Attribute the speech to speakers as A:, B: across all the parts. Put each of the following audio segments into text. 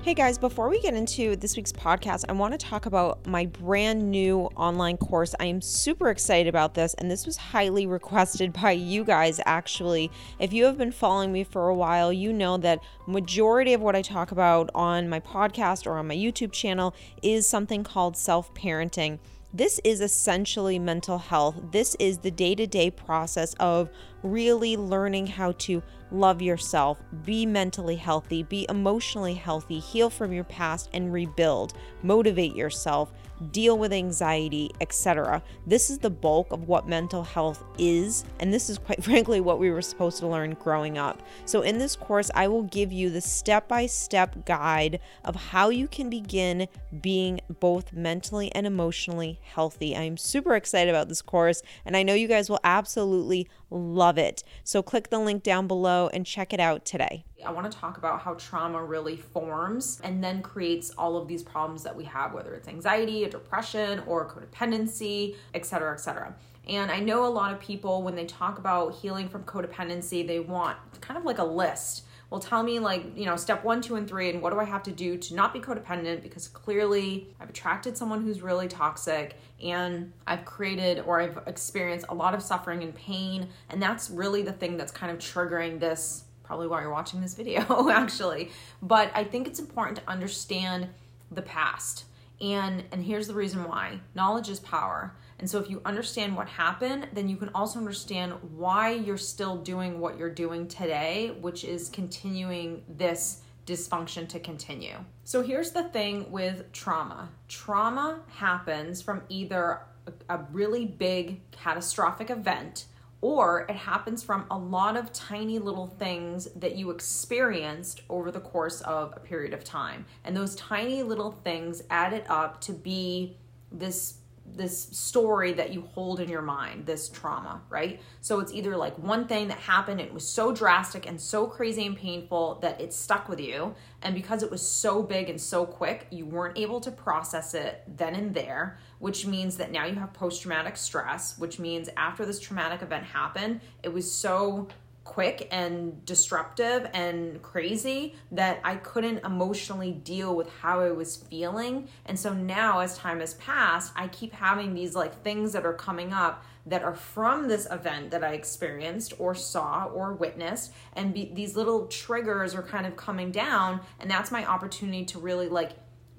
A: Hey guys, before we get into this week's podcast, I want to talk about my brand new online course. I am super excited about this, and this was highly requested by you guys actually. If you have been following me for a while, you know that majority of what I talk about on my podcast or on my YouTube channel is something called self-parenting. This is essentially mental health. This is the day to day process of really learning how to love yourself, be mentally healthy, be emotionally healthy, heal from your past, and rebuild, motivate yourself, deal with anxiety, etc. This is the bulk of what mental health is, and this is quite frankly what we were supposed to learn growing up. So, in this course, I will give you the step by step guide of how you can begin being both mentally and emotionally healthy. I'm super excited about this course, and I know you guys will absolutely love it. So, click the link down below and check it out today.
B: I want to talk about how trauma really forms and then creates all of these problems that we have, whether it's anxiety, or depression, or codependency, et cetera, et cetera. And I know a lot of people, when they talk about healing from codependency, they want kind of like a list. Well, tell me, like, you know, step one, two, and three, and what do I have to do to not be codependent? Because clearly I've attracted someone who's really toxic and I've created or I've experienced a lot of suffering and pain. And that's really the thing that's kind of triggering this probably while you're watching this video actually but i think it's important to understand the past and and here's the reason why knowledge is power and so if you understand what happened then you can also understand why you're still doing what you're doing today which is continuing this dysfunction to continue so here's the thing with trauma trauma happens from either a, really big catastrophic event or it happens from a lot of tiny little things that you experienced over the course of a period of time. And those tiny little things added up to be this this story that you hold in your mind, this trauma, right? So it's either like one thing that happened, it was so drastic and so crazy and painful that it stuck with you. And because it was so big and so quick, you weren't able to process it then and there, which means that now you have post traumatic stress, which means after this traumatic event happened, it was so quick and disruptive and crazy that I couldn't emotionally deal with how I was feeling. And so now, as time has passed, I keep having these like things that are coming up that are from this event that I experienced or saw or witnessed. And be, these little triggers are kind of coming down. And that's my opportunity to really like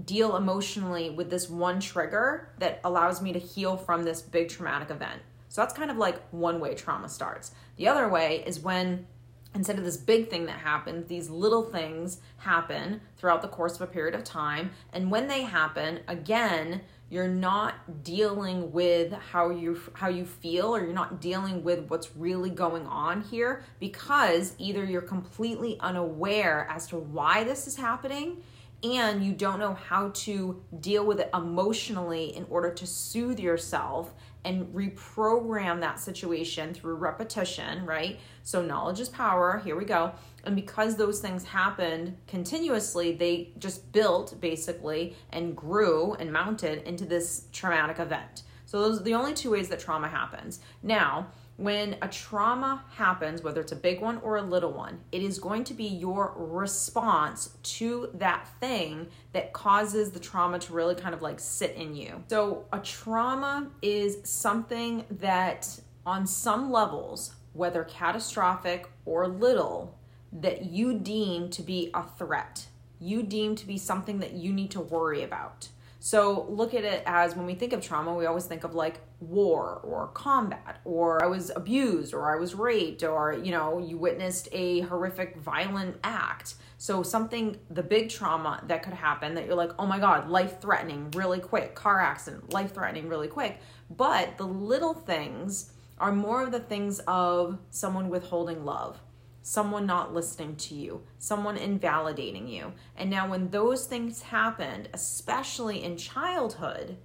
B: deal emotionally with this one trigger that allows me to heal from this big traumatic event. So that's kind of like one way trauma starts. The other way is when instead of this big thing that happens, these little things happen throughout the course of a period of time. And when they happen, again, you're not dealing with how you how you feel or you're not dealing with what's really going on here because either you're completely unaware as to why this is happening and you don't know how to deal with it emotionally in order to soothe yourself and reprogram that situation through repetition, right? So, knowledge is power. Here we go. And because those things happened continuously, they just built basically and grew and mounted into this traumatic event. So, those are the only two ways that trauma happens. Now, when a trauma happens, whether it's a big one or a little one, it is going to be your response to that thing that causes the trauma to really kind of like sit in you. So, a trauma is something that, on some levels, whether catastrophic or little, that you deem to be a threat. You deem to be something that you need to worry about. So look at it as when we think of trauma, we always think of like war or combat or I was abused or I was raped or you know, you witnessed a horrific violent act. So something the big trauma that could happen that you're like, "Oh my god, life threatening really quick, car accident, life threatening really quick." But the little things are more of the things of someone withholding love someone not listening to you, someone invalidating you. And now, when those things happened, especially in childhood,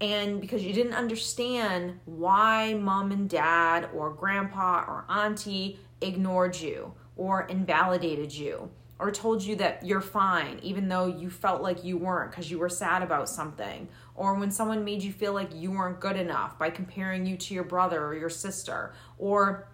B: and because you didn't understand why mom and dad or grandpa or auntie ignored you or invalidated you or told you that you're fine even though you felt like you weren't because you were sad about something or when someone made you feel like you weren't good enough by comparing you to your brother or your sister or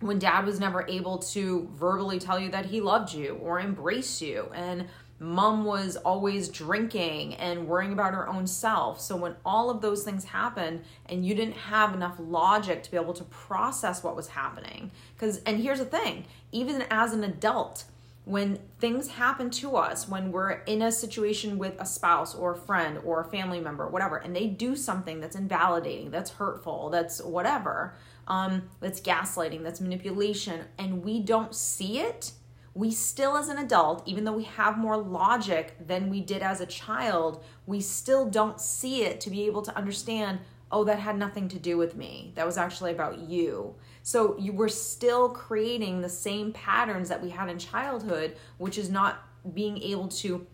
B: when dad was never able to verbally tell you that he loved you or embrace you and mom was always drinking and worrying about her own self. So when all of those things happened and you didn't have enough logic to be able to process what was happening, because, and here's the thing, even as an adult, when things happen to us, when we're in a situation with a spouse or a friend or a family member, whatever, and they do something that's invalidating, that's hurtful, that's whatever, um, that's gaslighting, that's manipulation, and we don't see it, we still, as an adult, even though we have more logic than we did as a child, we still don't see it to be able to understand oh, that had nothing to do with me. That was actually about you. So you were still creating the same patterns that we had in childhood, which is not being able to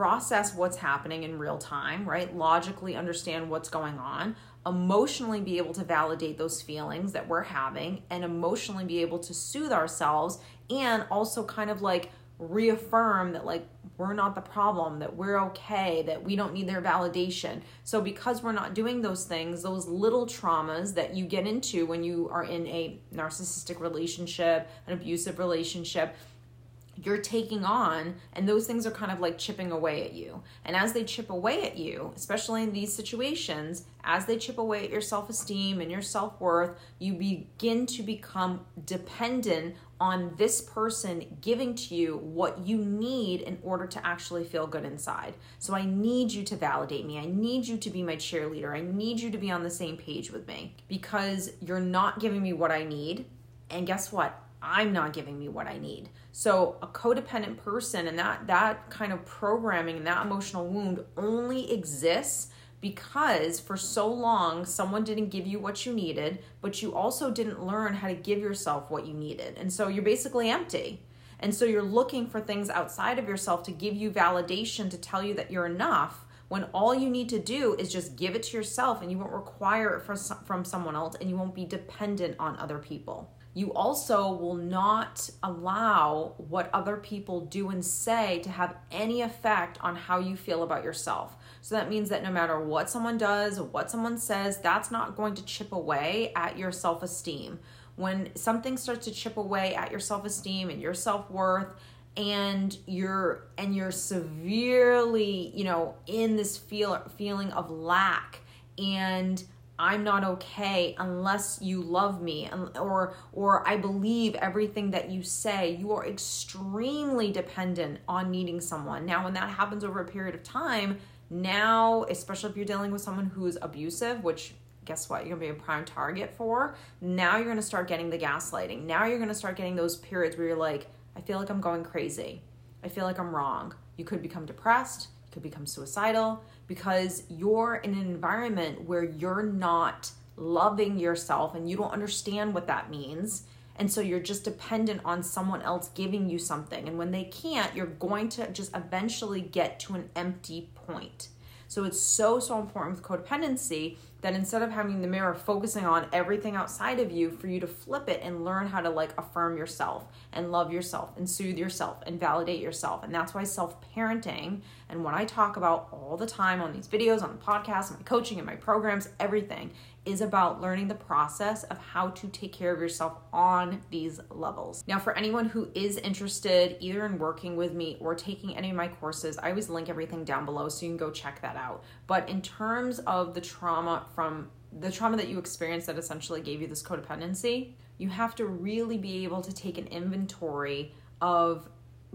B: process what's happening in real time, right? Logically understand what's going on, emotionally be able to validate those feelings that we're having, and emotionally be able to soothe ourselves and also kind of like reaffirm that like we're not the problem that we're okay that we don't need their validation so because we're not doing those things those little traumas that you get into when you are in a narcissistic relationship an abusive relationship you're taking on and those things are kind of like chipping away at you. And as they chip away at you especially in these situations as they chip away at your self-esteem and your self-worth you begin to become dependent on this person giving to you what you need in order to actually feel good inside. So i need you to validate me. I need you to be my cheerleader. I need you to be on the same page with me because you're not giving me what i need. And guess what I'm not giving me what I need. So a codependent person and that that kind of programming and that emotional wound only exists because for so long someone didn't give you what you needed, but you also didn't learn how to give yourself what you needed. And so you're basically empty. And so you're looking for things outside of yourself to give you validation to tell you that you're enough when all you need to do is just give it to yourself and you won't require it from from someone else and you won't be dependent on other people you also will not allow what other people do and say to have any effect on how you feel about yourself. So that means that no matter what someone does, what someone says, that's not going to chip away at your self esteem. When something starts to chip away at your self esteem and your self worth, and you're and you're severely you know in this feel feeling of lack and I'm not okay unless you love me or or I believe everything that you say. You are extremely dependent on needing someone. Now when that happens over a period of time, now especially if you're dealing with someone who's abusive, which guess what? You're going to be a prime target for. Now you're going to start getting the gaslighting. Now you're going to start getting those periods where you're like, I feel like I'm going crazy. I feel like I'm wrong. You could become depressed, could become suicidal, because you're in an environment where you're not loving yourself and you don't understand what that means. And so you're just dependent on someone else giving you something. And when they can't, you're going to just eventually get to an empty point. So it's so, so important with codependency that instead of having the mirror focusing on everything outside of you, for you to flip it and learn how to like affirm yourself and love yourself and soothe yourself and validate yourself. And that's why self parenting and what I talk about all the time on these videos, on the podcast, my coaching, and my programs, everything is about learning the process of how to take care of yourself on these levels. Now, for anyone who is interested either in working with me or taking any of my courses, I always link everything down below so you can go check that out. But in terms of the trauma from the trauma that you experienced that essentially gave you this codependency, you have to really be able to take an inventory of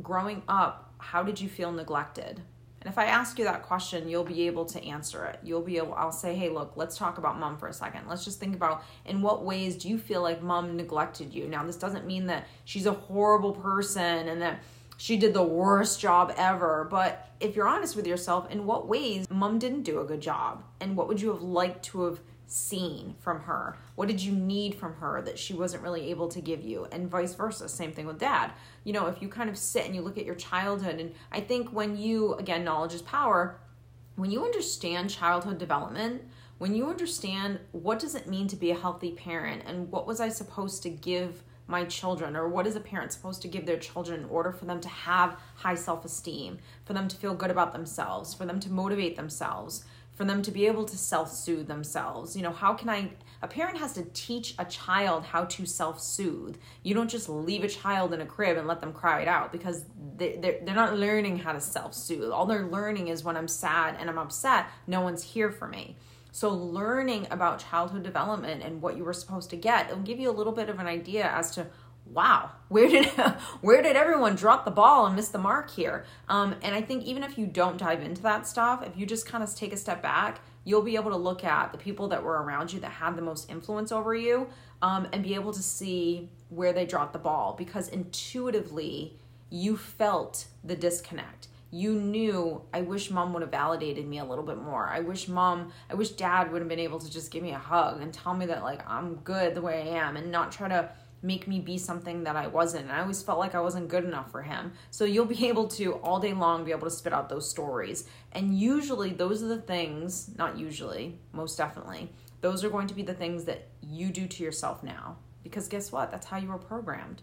B: growing up, how did you feel neglected? And if I ask you that question, you'll be able to answer it. You'll be able, I'll say, hey, look, let's talk about mom for a second. Let's just think about in what ways do you feel like mom neglected you? Now, this doesn't mean that she's a horrible person and that she did the worst job ever. But if you're honest with yourself, in what ways mom didn't do a good job? And what would you have liked to have seen from her? What did you need from her that she wasn't really able to give you? And vice versa. Same thing with dad. You know, if you kind of sit and you look at your childhood, and I think when you, again, knowledge is power, when you understand childhood development, when you understand what does it mean to be a healthy parent and what was I supposed to give my children or what is a parent supposed to give their children in order for them to have high self-esteem, for them to feel good about themselves, for them to motivate themselves, for them to be able to self soothe themselves. You know, how can I? A parent has to teach a child how to self soothe. You don't just leave a child in a crib and let them cry it out because they, they're, they're not learning how to self soothe. All they're learning is when I'm sad and I'm upset, no one's here for me. So, learning about childhood development and what you were supposed to get, it'll give you a little bit of an idea as to wow where did where did everyone drop the ball and miss the mark here? Um, and i think even if you don't dive into that stuff if you just kind of take a step back you'll be able to look at the people that were around you that had the most influence over you um, and be able to see where they dropped the ball because intuitively you felt the disconnect you knew i wish mom would have validated me a little bit more i wish mom i wish dad would have been able to just give me a hug and tell me that like i'm good the way i am and not try to make me be something that I wasn't. And I always felt like I wasn't good enough for him. So you'll be able to all day long be able to spit out those stories. And usually those are the things, not usually, most definitely, those are going to be the things that you do to yourself now. Because guess what? That's how you were programmed.